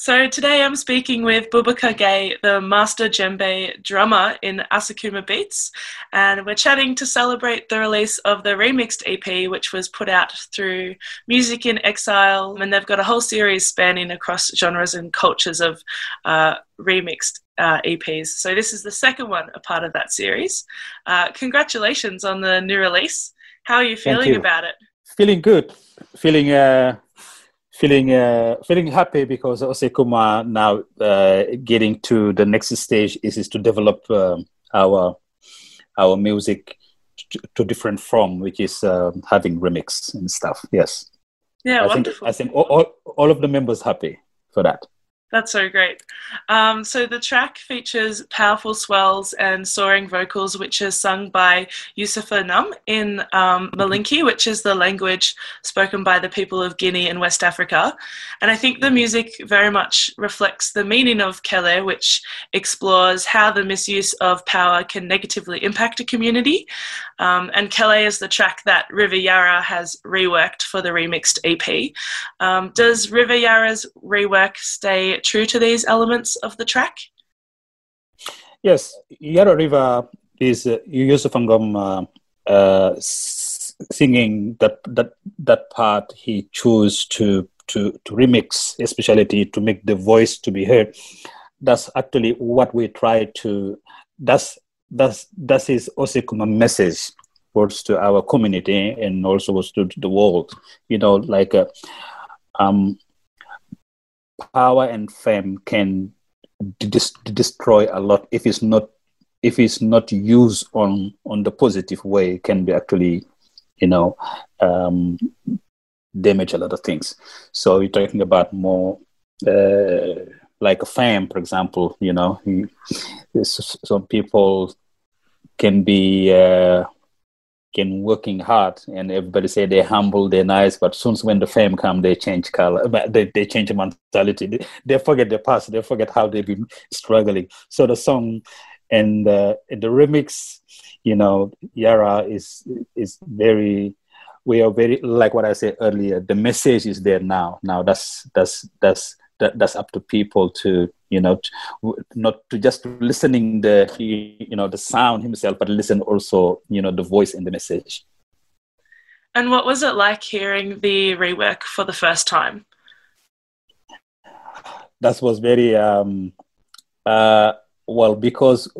So today I'm speaking with Boubacar Gay, the master djembe drummer in Osekuma Beats, and we're chatting to celebrate the release of the remixed EP, which was put out through Music in Exile, and they've got a whole series spanning across genres and cultures of uh, remixed uh, EPs. So this is the second one, a part of that series. Uh, congratulations on the new release. How are you feeling you. about it? Feeling good. Feeling uh, feeling uh, feeling happy because Osekuma now uh, getting to the next stage is, is to develop um, our our music to, to, different form, which is uh, having remix and stuff. Yes. Yeah, I wonderful. Think, I think all, all, all of the members happy for that. That's so great. Um, so the track features powerful swells and soaring vocals, which is sung by Yusufa Nam in um, Malinke, which is the language spoken by the people of Guinea in West Africa. And I think the music very much reflects the meaning of Kele, which explores how the misuse of power can negatively impact a community. Um, and Kele is the track that River Yara has reworked for the remixed EP. Um, does River Yara's rework stay true to these elements of the track? Yes, Yara River is uh, Yusuf Angom uh, uh, singing that that that part he chose to to to remix, especially to make the voice to be heard. That's actually what we try to. That's that's that's his Osekuma message words to our community and also was to the world. You know, like uh, um, power and fame can dis- destroy a lot if it's not if it's not used on on the positive way can be actually you know um, damage a lot of things. So we're talking about more uh, like a fame for example you know some people can be uh, can working hard and everybody say they're humble they're nice but soon when the fame come they change color they, they change mentality. They, they forget their past they forget how they've been struggling. So the song and uh, the remix you know yara is is very we are very like what i said earlier the message is there now. Now that's that's that's that, that's up to people to you know to, not to just listening the you know the sound himself but listen also you know the voice in the message. And what was it like hearing the rework for the first time? That was very um uh well because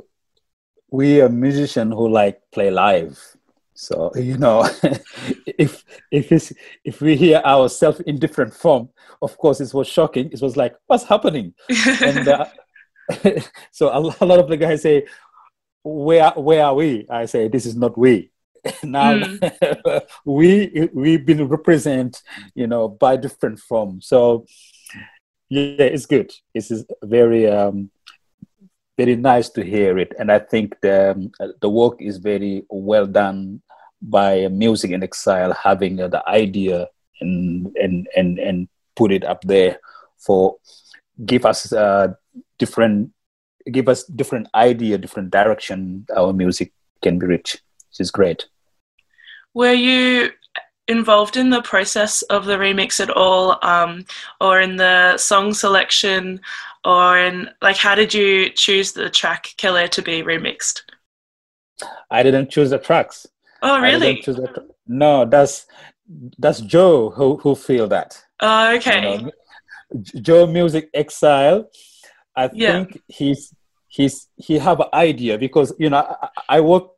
we are musicians who like play live so you know, if if it's, if we hear ourselves in different form, of course, it was shocking. It was like, what's happening? and uh, so a, a, lot of the guys say, where where are we? I say, this is not we. now mm. we we've been represented, you know, by different form. So yeah, it's good. It's very um, very nice to hear it, and I think the um, the work is very well done by Music in Exile having uh, the idea and and and and put it up there for give us uh, different give us different idea, different direction our music can be rich which is great. Were you involved in the process of the remix at all, um, or in the song selection, or in like how did you choose the track Kele to be remixed? I didn't choose the tracks. Oh, really? No, that's that's Joe who who feel that. Oh, okay. You know, Joe Music Exile. I yeah. think he's he's he have an idea because you know I, I work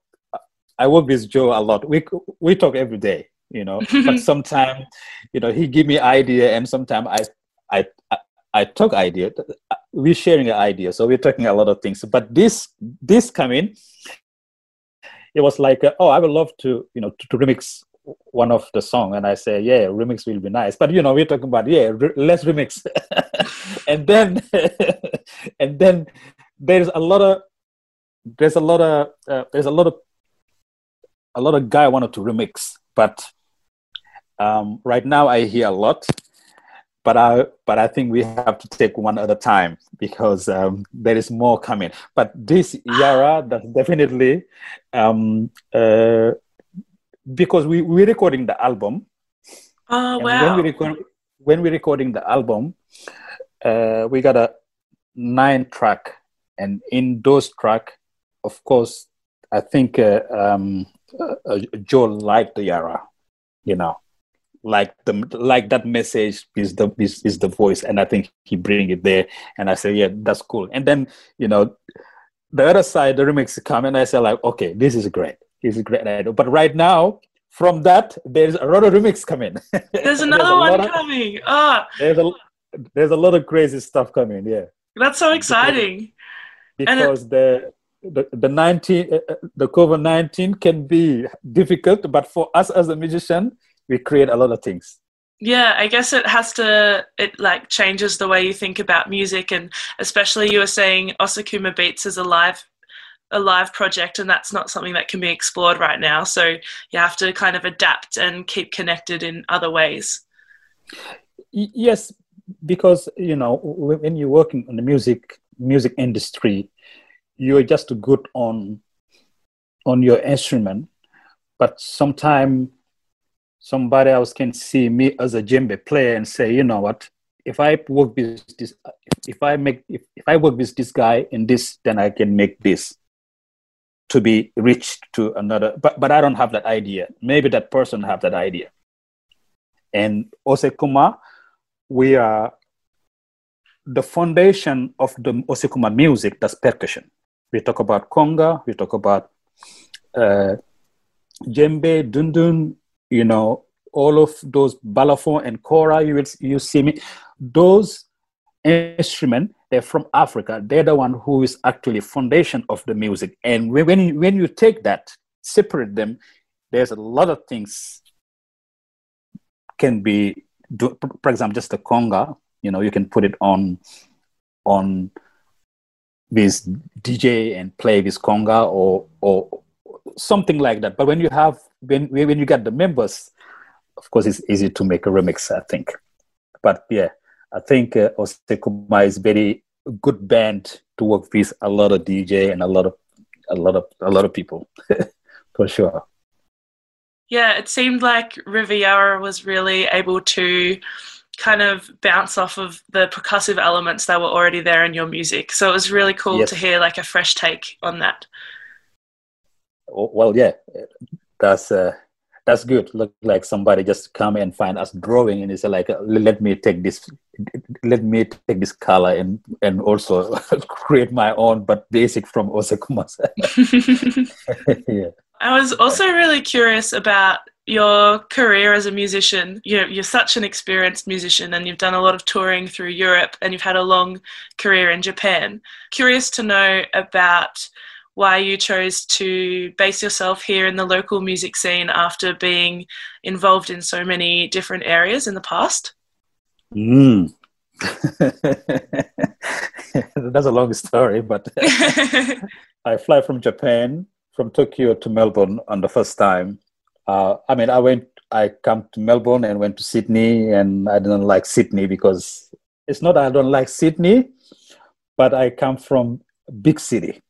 I work with Joe a lot. We we talk every day, you know. but sometimes, you know, he give me idea, and sometimes I I I, I talk idea. Uh, we're sharing an idea, so we're talking a lot of things. But this this coming, it was like, uh, oh, I would love to, you know, to, to, remix one of the song, and I say, yeah, remix will be nice. But you know, we're talking about yeah, re- let's remix, and then and then there's a lot of there's a lot of uh, there's a lot of a lot of guy wanted to remix, but um, right now I hear a lot but I but I think we have to take one at a time because um, there is more coming. But this Yara, that's definitely um, uh, because we we're recording the album. Oh wow! When we record when we're recording the album, uh, we got a nine track, and in those track, of course, I think uh, um, uh, Joe liked the Yara, you know, like the like that message is the is, is the voice, and I think he bring it there, and I say, yeah, that's cool. And then you know, the other side, the remix come, and I say like, okay, this is great, this is great. But right now, from that, there's a lot of remix coming. There's another there's one of, coming. Ah, there's a there's a lot of crazy stuff coming. Yeah, that's so exciting. Because, because it, the the, the 19 uh, uh the covid-19 can be difficult but for us as a musician we create a lot of things. Yeah i guess it has to it like changes the way you think about music and especially you were saying osekuma beats is a live a live project and that's not something that can be explored right now. So you have to kind of adapt and keep connected in other ways. Yes because you know when you're working in the music music industry you're just good on on your instrument but sometimes somebody else can see me as a djembe player and say you know what? If i work with this if i make if, if i work with this guy in this then i can make this to be reached to another. But but i don't have that idea. Maybe that person have that idea. And osekuma we are the foundation of the osekuma music that's percussion. We talk about conga, we talk about uh, djembe, dundun, you know, all of those balafon and kora, you will you see me. Those instruments, they're from Africa. They're the one who is actually foundation of the music. And when you, when you take that, separate them, there's a lot of things can be do, for example just the conga you know you can put it on on this DJ and play with conga or or something like that. But when you have when when you get the members, of course, it's easy to make a remix. I think. But yeah, I think uh, Osekuma is very good band to work with. A lot of DJ and a lot of a lot of a lot of people, for sure. Yeah, it seemed like Riviera was really able to kind of bounce off of the percussive elements that were already there in your music. So it was really cool yes. to hear like a fresh take on that. Well, yeah, that's uh, that's good. Look like somebody just come and find us drawing, and it's like, uh, let me take this, let me take this color and and also create my own, but basic from Osekuma. yeah. I was also really curious about your career as a musician. You're, you're such an experienced musician and you've done a lot of touring through Europe and you've had a long career in Japan. Curious to know about why you chose to base yourself here in the local music scene after being involved in so many different areas in the past. Mm. That's a long story, but I fly from Japan, from Tokyo to Melbourne on the first time uh, I mean, I went, I come to Melbourne and went to Sydney, and I didn't like Sydney because it's not I don't like Sydney, but I come from big city.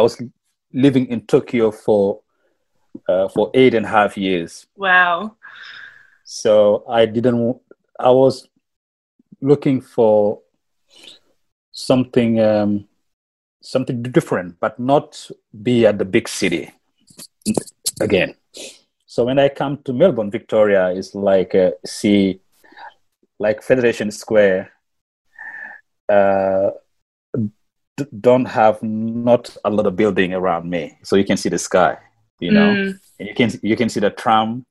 I was living in Tokyo for uh, for eight and a half years. Wow. So I didn't. I was looking for something um, something different, but not be at the big city again. So when I come to Melbourne, Victoria is like uh, see, like Federation Square. Uh, don't have not a lot of building around me, so you can see the sky. You know, mm. you can you can see the tram.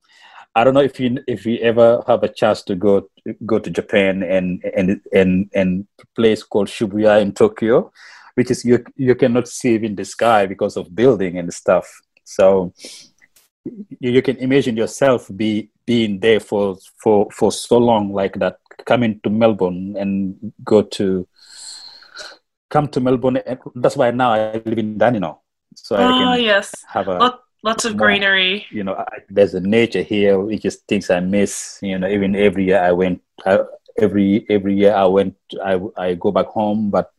I don't know if you if you ever have a chance to go go to Japan and and and and place called Shibuya in Tokyo, which is you you cannot see even the sky because of building and stuff. So you can imagine yourself be being there for for for so long like that coming to melbourne and go to come to melbourne that's why now i live in dandenong so oh, i can yes have a Lot, lots of more, greenery you know I, there's a nature here which is things i miss you know even every year i went I, every every year i went i i go back home but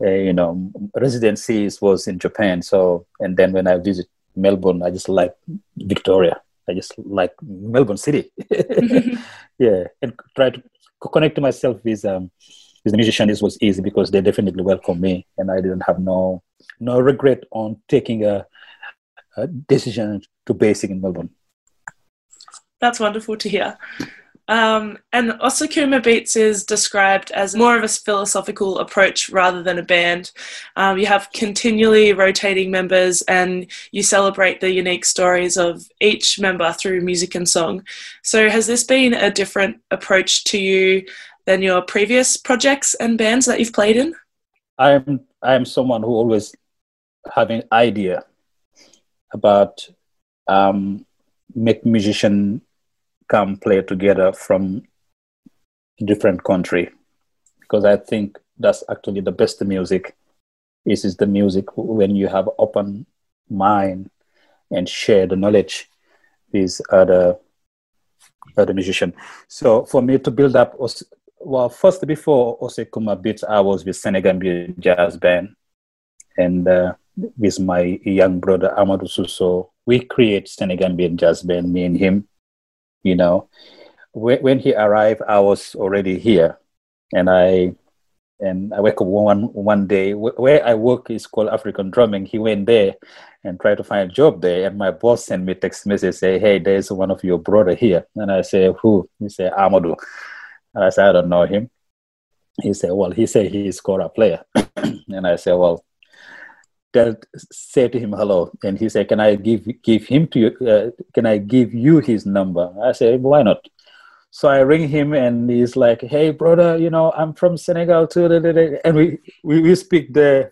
uh, you know residencies was in japan so and then when i visit Melbourne. I just like Victoria. I just like Melbourne City. yeah, and try to connect myself with um, the musicians was easy because they definitely welcomed me, and I didn't have no no regret on taking a, a decision to basing in Melbourne. That's wonderful to hear. Um, and Osekuma Beats is described as more of a philosophical approach rather than a band. Um, you have continually rotating members and you celebrate the unique stories of each member through music and song. So, has this been a different approach to you than your previous projects and bands that you've played in? I'm I'm someone who always have an idea about um, make musician come play together from different country because I think that's actually the best music. This is the music when you have open mind and share the knowledge with other other musician. So for me to build up, well, first before Osekuma Beats, I was with Senegambia Jazz Band, and uh, with my young brother Amadou Suso, we create Senegambian Jazz Band, me and him you know. When, when he arrived i was already here and i and i wake up one one day where i work is called african drumming. He went there and tried to find a job there and my boss sent me text message say hey there's one of your brother here. And i say who? He said amadou and i said i don't know him he said well he said he's a player. And i said well tell say to him hello and he said can i give give him to you uh, can i give you his number? I said why not? So i ring him and he's like hey brother you know i'm from senegal too. And we we, we speak the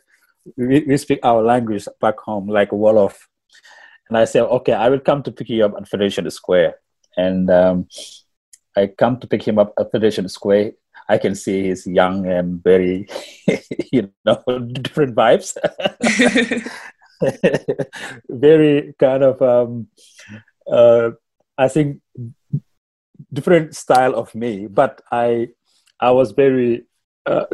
we, we speak our language back home like wolof. And i said okay i will come to pick you up at federation square. And um, i come to pick him up at federation square I can see he's young and very, you know, different vibes. very kind of, um, uh, I think, different style of me. But I, I was very uh,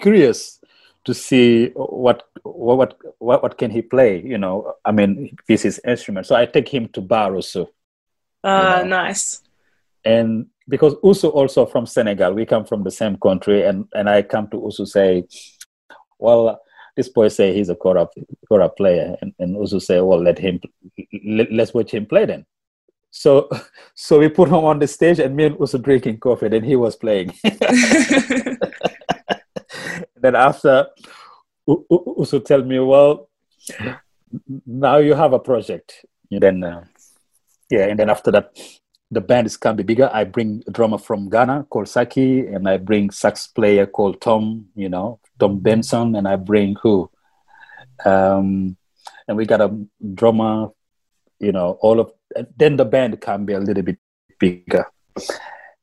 curious to see what what what what can he play. You know, I mean, this is instrument. So I take him to bar also. Ah, uh, nice. And because Usu also from Senegal, we come from the same country, and and I come to Usu say, well, this boy say he's a kora kora player, and, and Usu say, well, let him let, let's watch him play then. So so we put him on the stage, and me and Usu drinking coffee, and he was playing. then after Usu tell me, well, now you have a project. And then uh, yeah, and then after that, the band is can be bigger. I bring a drummer from Ghana called Saki, and I bring sax player called Tom, you know, Tom Benson, and I bring who, um, and we got a drummer, you know, all of. Then the band can be a little bit bigger,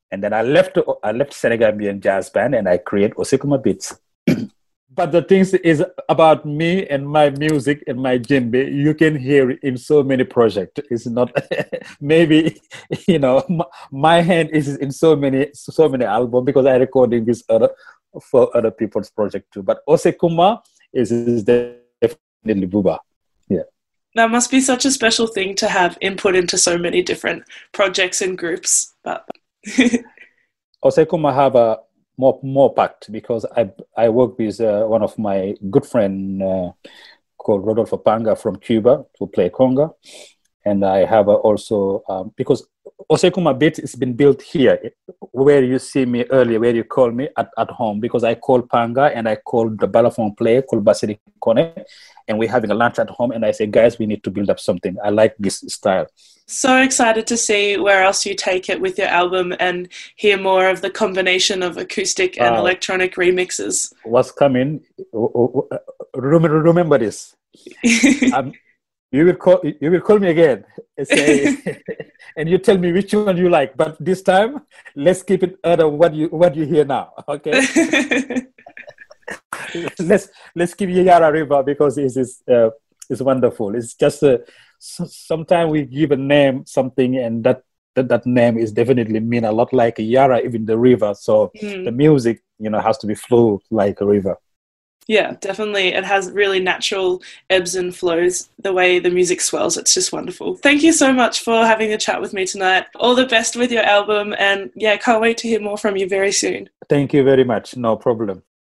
and then I left. I left Senegambian jazz band, and I create Osekuma Beats. But the things is about me and my music and my djembe you can hear in so many projects it's not maybe you know my, my, hand is in so many so many albums because i recording this other for other people's project too. But osekuma is, is definitely buba. Yeah. That must be such a special thing to have input into so many different projects and groups but osekuma have a more more packed because I I work with uh, one of my good friend uh, called Rodolfo Panga from Cuba to play conga, and I have uh, also um, because Osekuma Beat has been built here, where you see me earlier, where you call me at, at home, because I call Panga and I call the balafon player called Basiri Kone, and we're having a lunch at home, and I say, guys, we need to build up something. I like this style. So excited to see where else you take it with your album and hear more of the combination of acoustic and uh, electronic remixes. What's coming? Remember, this. um, you will call. You will call me again. And, say, and you tell me which one you like. But this time, let's keep it under what you what you hear now. Okay. let's let's keep Yara River because it is uh, it's wonderful. It's just a sometimes we give a name something and that, that that name is definitely mean a lot like a yara even the river so mm. the music you know has to be flow like a river Yeah, definitely. It has really natural ebbs and flows, the way the music swells. It's just wonderful. Thank you so much for having a chat with me tonight. All the best with your album. And yeah, can't wait to hear more from you very soon. Thank you very much. No problem.